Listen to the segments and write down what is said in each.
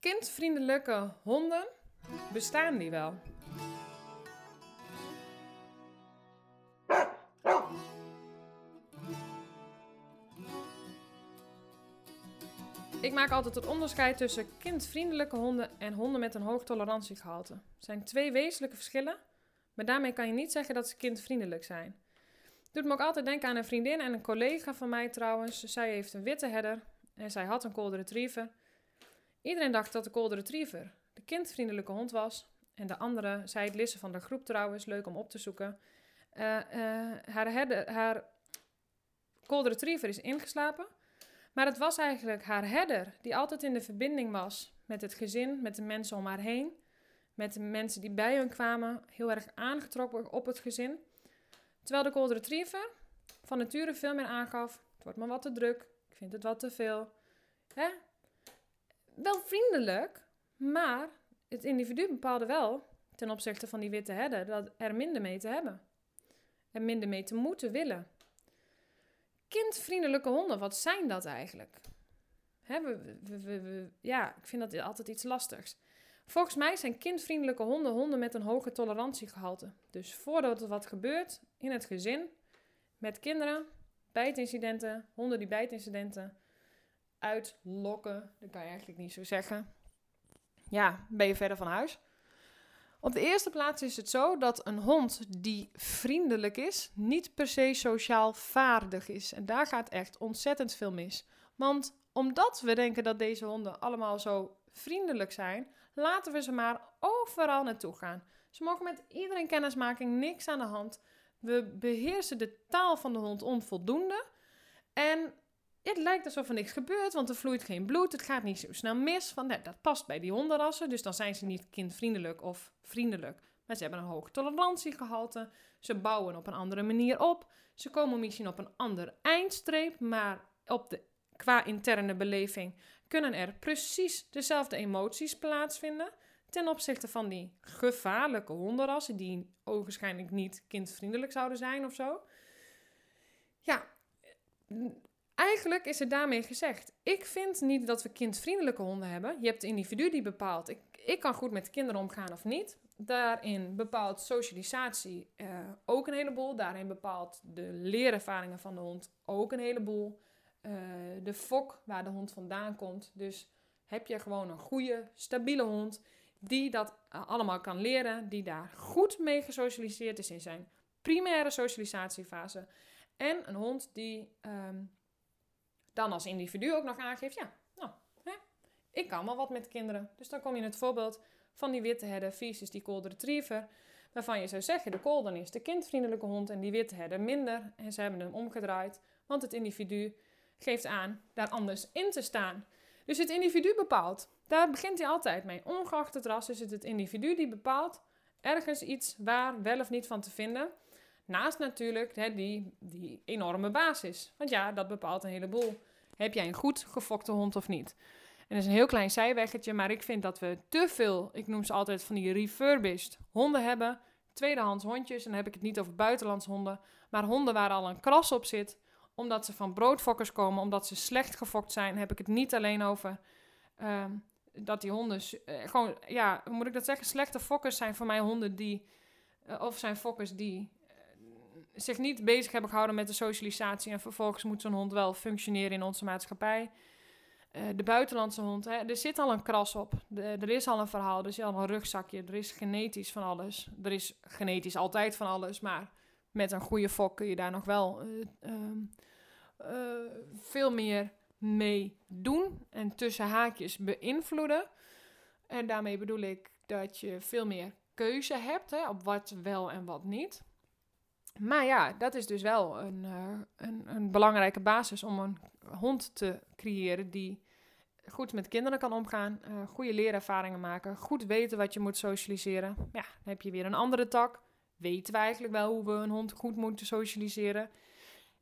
Kindvriendelijke honden, bestaan die wel? Ik maak altijd het onderscheid tussen kindvriendelijke honden en honden met een hoog tolerantiegehalte. Het zijn twee wezenlijke verschillen, maar daarmee kan je niet zeggen dat ze kindvriendelijk zijn. Doet me ook altijd denken aan een vriendin en een collega van mij trouwens. Zij heeft een witte herder en zij had een golden retriever. Iedereen dacht dat de golden retriever de kindvriendelijke hond was. En de andere zei het lissen van de groep trouwens, leuk om op te zoeken. Uh, uh, haar, herder, haar golden retriever is ingeslapen. Maar het was eigenlijk haar herder die altijd in de verbinding was met het gezin, met de mensen om haar heen. Met de mensen die bij hun kwamen, heel erg aangetrokken op het gezin. Terwijl de golden retriever van nature veel meer aangaf, het wordt me wat te druk, ik vind het wat te veel. Hè? Wel vriendelijk, maar het individu bepaalde wel, ten opzichte van die witte herder, dat er minder mee te hebben. Er minder mee te moeten willen. Kindvriendelijke honden, wat zijn dat eigenlijk? Hè, we, we, we, ja, ik vind dat altijd iets lastigs. Volgens mij zijn kindvriendelijke honden honden met een hoge tolerantiegehalte. Dus voordat er wat gebeurt in het gezin, met kinderen, bijtincidenten, honden die bijtincidenten uitlokken, dat kan je eigenlijk niet zo zeggen. Ja, ben je verder van huis. Op de eerste plaats is het zo dat een hond die vriendelijk is, niet per se sociaal vaardig is. En daar gaat echt ontzettend veel mis. Want omdat we denken dat deze honden allemaal zo vriendelijk zijn, laten we ze maar overal naartoe gaan. Ze mogen met iedereen kennismaking, niks aan de hand. We beheersen de taal van de hond onvoldoende. En het lijkt alsof er niks gebeurt, want er vloeit geen bloed. Het gaat niet zo snel mis. Van, nee, dat past bij die hondenrassen, dus dan zijn ze niet kindvriendelijk of vriendelijk. Maar ze hebben een hoog tolerantiegehalte. Ze bouwen op een andere manier op. Ze komen misschien op een andere eindstreep, maar op de, qua interne beleving kunnen er precies dezelfde emoties plaatsvinden ten opzichte van die gevaarlijke hondenrassen die ogenschijnlijk niet kindvriendelijk zouden zijn of zo. Ja, eigenlijk is het daarmee gezegd. Ik vind niet dat we kindvriendelijke honden hebben. Je hebt de individu die bepaalt, ik, ik kan goed met kinderen omgaan of niet. Daarin bepaalt socialisatie uh, ook een heleboel. Daarin bepaalt de leerervaringen van de hond ook een heleboel. Uh, de fok waar de hond vandaan komt. Dus heb je gewoon een goede, stabiele hond die dat uh, allemaal kan leren, die daar goed mee gesocialiseerd is in zijn primaire socialisatiefase. En een hond die um, dan als individu ook nog aangeeft, ja, nou, hè, ik kan wel wat met kinderen. Dus dan kom je in het voorbeeld van die witte herder versus die golden retriever. Waarvan je zou zeggen, de golden is de kindvriendelijke hond en die witte herder minder. En ze hebben hem omgedraaid, want het individu geeft aan daar anders in te staan. Dus het individu bepaalt. Daar begint hij altijd mee. Ongeacht het ras is het het individu die bepaalt ergens iets waar wel of niet van te vinden. Naast natuurlijk hè, die, die enorme basis. Want ja, dat bepaalt een heleboel. Heb jij een goed gefokte hond of niet? En dat is een heel klein zijweggetje, maar ik vind dat we te veel, ik noem ze altijd van die refurbished honden hebben. Tweedehands hondjes, en dan heb ik het niet over buitenlands honden, maar honden waar al een kras op zit, omdat ze van broodfokkers komen, omdat ze slecht gefokt zijn. Heb ik het niet alleen over uh, dat die honden uh, gewoon, ja, hoe moet ik dat zeggen? Slechte fokkers zijn voor mij honden die, uh, of zijn fokkers die zich niet bezig hebben gehouden met de socialisatie. En vervolgens moet zo'n hond wel functioneren in onze maatschappij. Uh, de buitenlandse hond, hè, er zit al een kras op. Er is al een verhaal, er is al een rugzakje. Er is genetisch van alles. Er is genetisch altijd van alles, maar met een goede fok kun je daar nog wel uh, uh, veel meer mee doen. En tussen haakjes beïnvloeden. En daarmee bedoel ik dat je veel meer keuze hebt hè, op wat wel en wat niet. Maar ja, dat is dus wel een, uh, een, een, belangrijke basis om een hond te creëren die goed met kinderen kan omgaan, uh, goede leerervaringen maken, goed weten wat je moet socialiseren. Ja, dan heb je weer een andere tak. Weten we eigenlijk wel hoe we een hond goed moeten socialiseren?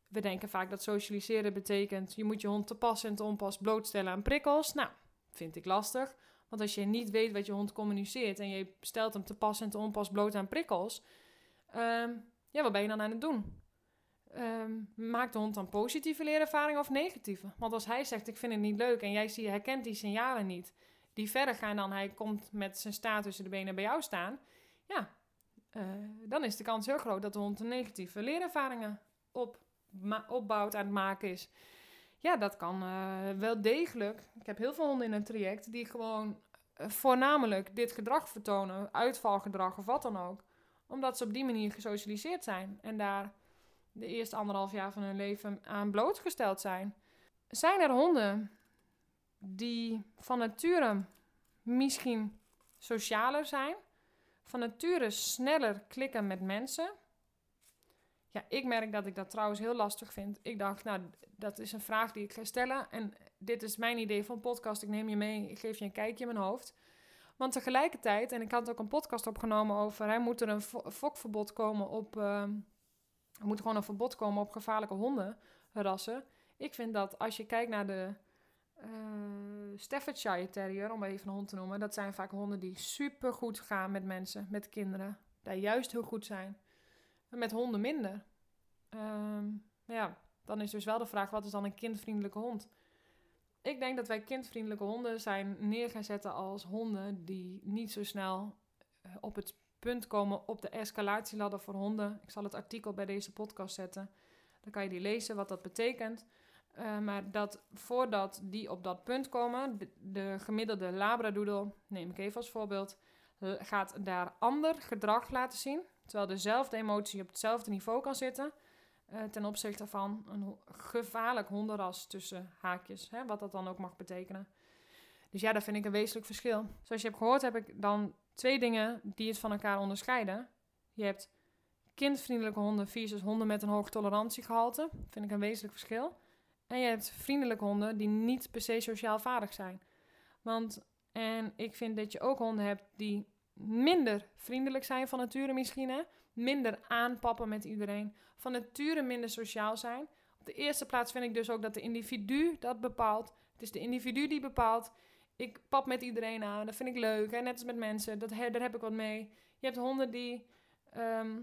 We denken vaak dat socialiseren betekent je moet je hond te pas en te onpas blootstellen aan prikkels. Nou, vind ik lastig. Want als je niet weet wat je hond communiceert en je stelt hem te pas en te onpas bloot aan prikkels, um, ja, wat ben je dan aan het doen? Um, maakt de hond dan positieve leerervaring of negatieve? Want als hij zegt, ik vind het niet leuk en jij herkent die signalen niet, die verder gaan dan hij komt met zijn staart tussen de benen bij jou staan, ja, eh, dan is de kans heel groot dat de hond negatieve leerervaringen op, opbouwt aan het maken is. Ja, dat kan eh, wel degelijk. Ik heb heel veel honden in een traject die gewoon eh, voornamelijk dit gedrag vertonen, uitvalgedrag of wat dan ook, omdat ze op die manier gesocialiseerd zijn en daar de eerste anderhalf jaar van hun leven aan blootgesteld zijn. Zijn er honden die van nature misschien socialer zijn, van nature sneller klikken met mensen? Ja, ik merk dat ik dat trouwens heel lastig vind. Ik dacht, nou, dat is een vraag die ik ga stellen. En dit is mijn idee van podcast. Ik neem je mee, ik geef je een kijkje in mijn hoofd. Want tegelijkertijd, en ik had ook een podcast opgenomen over, hij moet er een fokverbod komen op, uh, er moet gewoon een verbod komen op gevaarlijke hondenrassen. Ik vind dat als je kijkt naar de uh, Staffordshire Terrier, om even een hond te noemen, dat zijn vaak honden die super goed gaan met mensen, met kinderen. Die juist heel goed zijn. Met honden minder. Um, ja, dan is dus wel de vraag, wat is dan een kindvriendelijke hond? Ik denk dat wij kindvriendelijke honden zijn neer als honden die niet zo snel eh, op het punt komen op de escalatieladder voor honden. Ik zal het artikel bij deze podcast zetten. Dan kan je die lezen, wat dat betekent. Uh, maar dat voordat die op dat punt komen, de, de, gemiddelde labradoodle, neem ik even als voorbeeld, gaat daar ander gedrag laten zien. Terwijl dezelfde emotie op hetzelfde niveau kan zitten. Uh, ten opzichte van een gevaarlijk hondenras tussen haakjes. Hè, wat dat dan ook mag betekenen. Dus ja, dat vind ik een wezenlijk verschil. Zoals je hebt gehoord, heb ik dan twee dingen die het van elkaar onderscheiden. Je hebt kindvriendelijke honden versus honden met een hoog tolerantiegehalte. Vind ik een wezenlijk verschil. En je hebt vriendelijke honden die niet per se sociaal vaardig zijn. Want, en ik vind dat je ook honden hebt die minder vriendelijk zijn van nature misschien, hè? Minder aanpappen met iedereen, van nature minder sociaal zijn. Op de eerste plaats vind ik dus ook dat de individu dat bepaalt. Het is de individu die bepaalt. Ik pap met iedereen aan, dat vind ik leuk. Hè? Net als met mensen, dat, daar heb ik wat mee. Je hebt honden die ehm,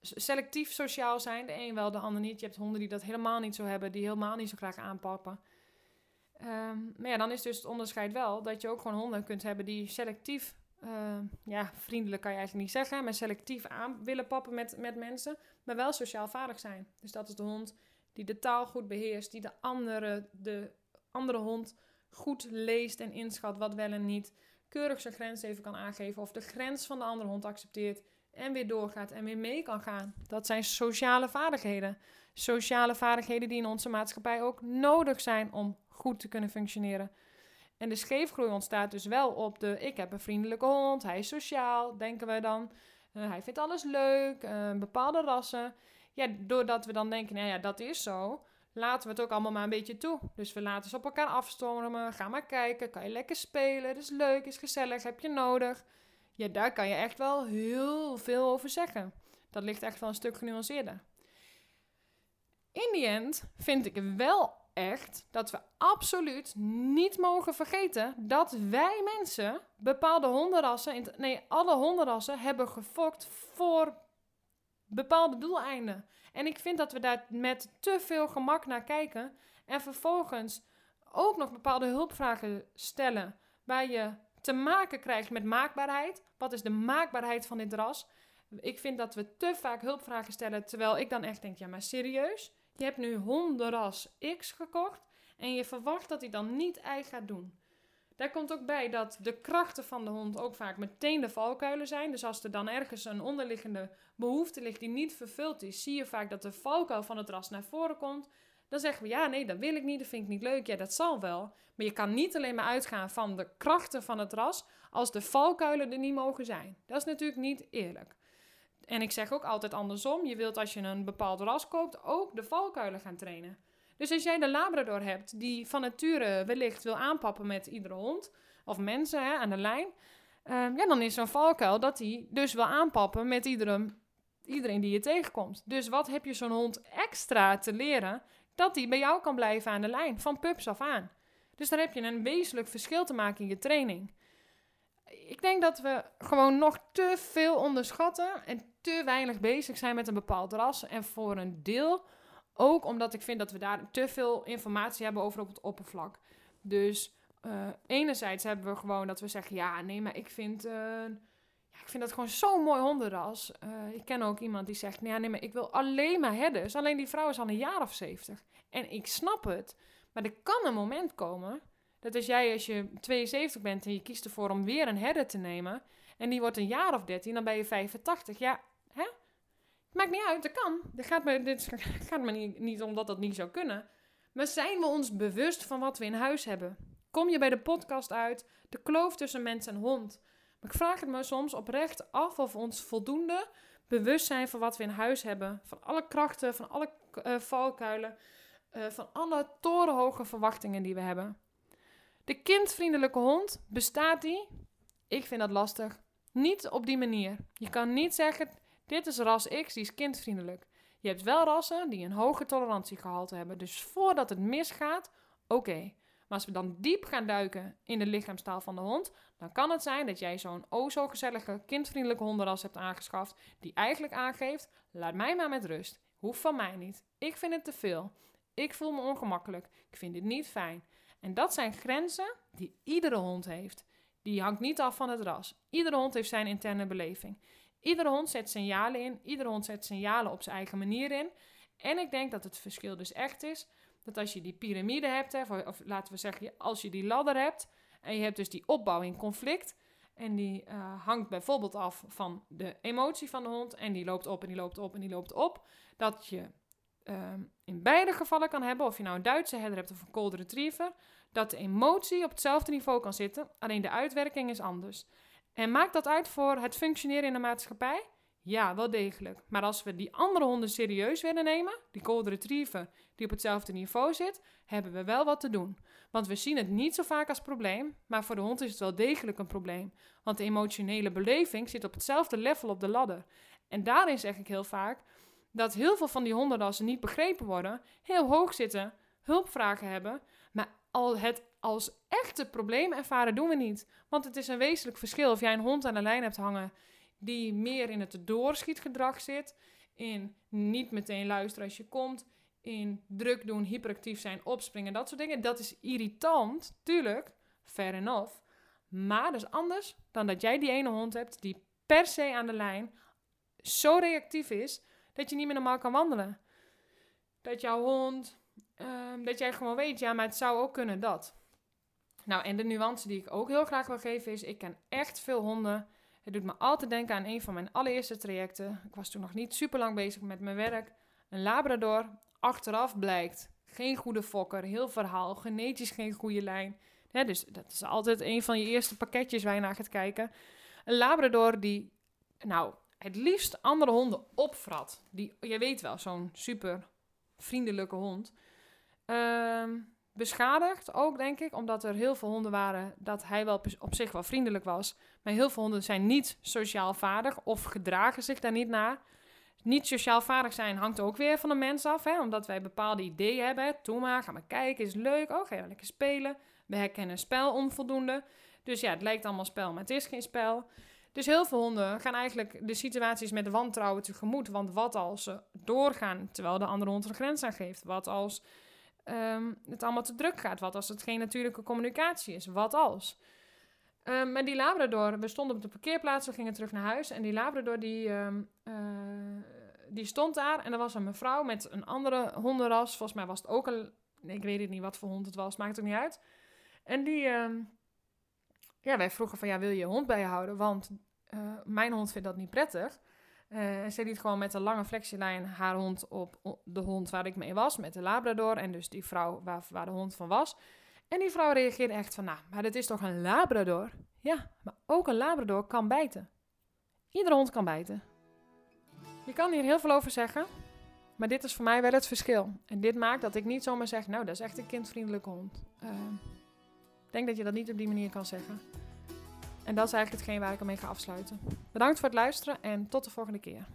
selectief sociaal zijn. De een wel, de ander niet. Je hebt honden die dat helemaal niet zo hebben, die helemaal niet zo graag aanpappen. Ehm, maar ja, dan is dus het onderscheid wel dat je ook gewoon honden kunt hebben die selectief uh, ja, vriendelijk kan je eigenlijk niet zeggen, maar selectief aan willen pappen met, met mensen, maar wel sociaal vaardig zijn. Dus dat is de hond die de taal goed beheerst, die de andere, de andere hond goed leest en inschat wat wel en niet, keurig zijn grens even kan aangeven of de grens van de andere hond accepteert en weer doorgaat en weer mee kan gaan. Dat zijn sociale vaardigheden. Sociale vaardigheden die in onze maatschappij ook nodig zijn om goed te kunnen functioneren. En de scheefgroei ontstaat dus wel op de: ik heb een vriendelijke hond, hij is sociaal, denken we dan. Uh, hij vindt alles leuk, uh, bepaalde rassen. Ja, doordat we dan denken: nou ja, dat is zo, laten we het ook allemaal maar een beetje toe. Dus we laten ze op elkaar afstormen. Ga maar kijken, kan je lekker spelen, het is leuk, is gezellig, heb je nodig. Ja, daar kan je echt wel heel veel over zeggen. Dat ligt echt wel een stuk genuanceerder. In die end vind ik wel echt dat we absoluut niet mogen vergeten dat wij mensen bepaalde hondenrassen, nee, alle hondenrassen hebben gefokt voor bepaalde doeleinden. En ik vind dat we daar met te veel gemak naar kijken en vervolgens ook nog bepaalde hulpvragen stellen waar je te maken krijgt met maakbaarheid. Wat is de maakbaarheid van dit ras? Ik vind dat we te vaak hulpvragen stellen, terwijl ik dan echt denk, ja maar serieus? Je hebt nu hondenras X gekocht en je verwacht dat hij dan niet ei gaat doen. Daar komt ook bij dat de krachten van de hond ook vaak meteen de valkuilen zijn. Dus als er dan ergens een onderliggende behoefte ligt die niet vervuld is, zie je vaak dat de valkuil van het ras naar voren komt. Dan zeggen we ja, nee, dat wil ik niet, dat vind ik niet leuk. Ja, dat zal wel. Maar je kan niet alleen maar uitgaan van de krachten van het ras als de valkuilen er niet mogen zijn. Dat is natuurlijk niet eerlijk. En ik zeg ook altijd andersom. Je wilt als je een bepaald ras koopt ook de valkuilen gaan trainen. Dus als jij de Labrador hebt die van nature wellicht wil aanpappen met iedere hond of mensen hè, aan de lijn, ehm, ja, dan is zo'n valkuil dat hij dus wil aanpappen met iedere, iedereen die je tegenkomt. Dus wat heb je zo'n hond extra te leren dat hij bij jou kan blijven aan de lijn, van pups af aan. Dus daar heb je een wezenlijk verschil te maken in je training. Ik denk dat we gewoon nog te veel onderschatten en te weinig bezig zijn met een bepaald ras. En voor een deel ook omdat ik vind dat we daar te veel informatie hebben over op het oppervlak. Dus uh, enerzijds hebben we gewoon dat we zeggen, ja, nee, maar ik vind, uh, ja, ik vind dat gewoon zo'n mooi hondenras. Uh, ik ken ook iemand die zegt, nee, nee, maar ik wil alleen maar herders. Alleen die vrouw is al een jaar of zeventig. En ik snap het, maar er kan een moment komen dat als jij, als je 72 bent en je kiest ervoor om weer een herder te nemen, en die wordt een jaar of 13, dan ben je 85. Ja? Maakt niet uit, dat kan. Dit gaat me, dit gaat me niet, niet omdat dat niet zou kunnen. Maar zijn we ons bewust van wat we in huis hebben? Kom je bij de podcast uit, de kloof tussen mens en hond? Maar ik vraag het me soms oprecht af of we ons voldoende bewust zijn van wat we in huis hebben. Van alle krachten, van alle uh, valkuilen, uh, van alle torenhoge verwachtingen die we hebben. De kindvriendelijke hond, bestaat die? Ik vind dat lastig. Niet op die manier. Je kan niet zeggen, dit is ras X, die is kindvriendelijk. Je hebt wel rassen die een hoge tolerantiegehalte hebben. Dus voordat het misgaat, oké. Maar als we dan diep gaan duiken in de lichaamstaal van de hond, dan kan het zijn dat jij zo'n o zo gezellige, kindvriendelijke hondenras hebt aangeschaft, die eigenlijk aangeeft: laat mij maar met rust. Hoeft van mij niet. Ik vind het te veel. Ik voel me ongemakkelijk. Ik vind dit niet fijn. En dat zijn grenzen die iedere hond heeft. Die hangt niet af van het ras. Iedere hond heeft zijn interne beleving. Iedere hond zet signalen in. Iedere hond zet signalen op zijn eigen manier in. En ik denk dat het verschil dus echt is dat als je die piramide hebt, hè, of laten we zeggen, als je die ladder hebt en je hebt dus die opbouw in conflict. En die uh, hangt bijvoorbeeld af van de emotie van de hond. En die loopt op en die loopt op en die loopt op. Dat je uh, in beide gevallen kan hebben, of je nou een Duitse herder hebt of een cold retriever, dat de emotie op hetzelfde niveau kan zitten, alleen de uitwerking is anders. En maakt dat uit voor het functioneren in de maatschappij? Ja, wel degelijk. Maar als we die andere honden serieus willen nemen, die cold retriever die op hetzelfde niveau zit, hebben we wel wat te doen. Want we zien het niet zo vaak als probleem, maar voor de hond is het wel degelijk een probleem. Want de emotionele beleving zit op hetzelfde level op de ladder. En daarin zeg ik heel vaak dat heel veel van die honden, als ze niet begrepen worden, heel hoog zitten, hulpvragen hebben, maar al het als echte probleem ervaren doen we niet. Want het is een wezenlijk verschil of jij een hond aan de lijn hebt hangen die meer in het doorschietgedrag zit, in niet meteen luisteren als je komt, in druk doen, hyperactief zijn, opspringen, dat soort dingen. Dat is irritant, tuurlijk, fair enough. Maar dat is anders dan dat jij die ene hond hebt die per se aan de lijn zo reactief is dat je niet meer normaal kan wandelen. Dat jouw hond, ehm, dat jij gewoon weet, ja, maar het zou ook kunnen dat. Nou, en de nuance die ik ook heel graag wil geven is, ik ken echt veel honden. Het doet me altijd denken aan een van mijn allereerste trajecten. Ik was toen nog niet super lang bezig met mijn werk. Een Labrador, achteraf blijkt, geen goede fokker, heel verhaal, genetisch geen goede lijn. dus dat is altijd een van je eerste pakketjes waar je naar gaat kijken. Een Labrador die, nou, het liefst andere honden opvrat. Die, je weet wel, zo'n super vriendelijke hond. Ehm, beschadigd ook, denk ik, omdat er heel veel honden waren dat hij wel op zich wel vriendelijk was. Maar heel veel honden zijn niet sociaal vaardig of gedragen zich daar niet naar. Niet sociaal vaardig zijn hangt ook weer van de mens af, hè, omdat wij bepaalde ideeën hebben. Doe maar, ga maar kijken, is leuk. Oh, ga je lekker spelen. We herkennen spel onvoldoende. Dus ja, het lijkt allemaal spel, maar het is geen spel. Dus heel veel honden gaan eigenlijk de situaties met wantrouwen tegemoet. Want wat als ze doorgaan terwijl de andere hond een grens aan geeft? Wat als um, het allemaal te druk gaat? Wat als het geen natuurlijke communicatie is? Wat als? Um, en die Labrador, we stonden op de parkeerplaats, we gingen terug naar huis. En die Labrador, die, um, uh, die stond daar. En er was een mevrouw met een andere hondenras. Volgens mij was het ook een... Ik weet niet wat voor hond het was, maakt het niet uit. En die... ja, wij vroegen van, ja, wil je je hond bij je houden? Want uh, mijn hond vindt dat niet prettig. Uh, en ze gewoon met een lange flexielijn haar hond op de hond waar ik mee was, met de Labrador. En dus die vrouw waar, waar de hond van was. En die vrouw reageerde echt van, nou, maar dit is toch een Labrador? Ja, maar ook een Labrador kan bijten. Iedere hond kan bijten. Je kan hier heel veel over zeggen, maar dit is voor mij wel het verschil. En dit maakt dat ik niet zomaar zeg, nou, dat is echt een kindvriendelijke hond. Uh, ik denk dat je dat niet op die manier kan zeggen. En dat is eigenlijk hetgeen waar ik ermee ga afsluiten. Bedankt voor het luisteren en tot de volgende keer.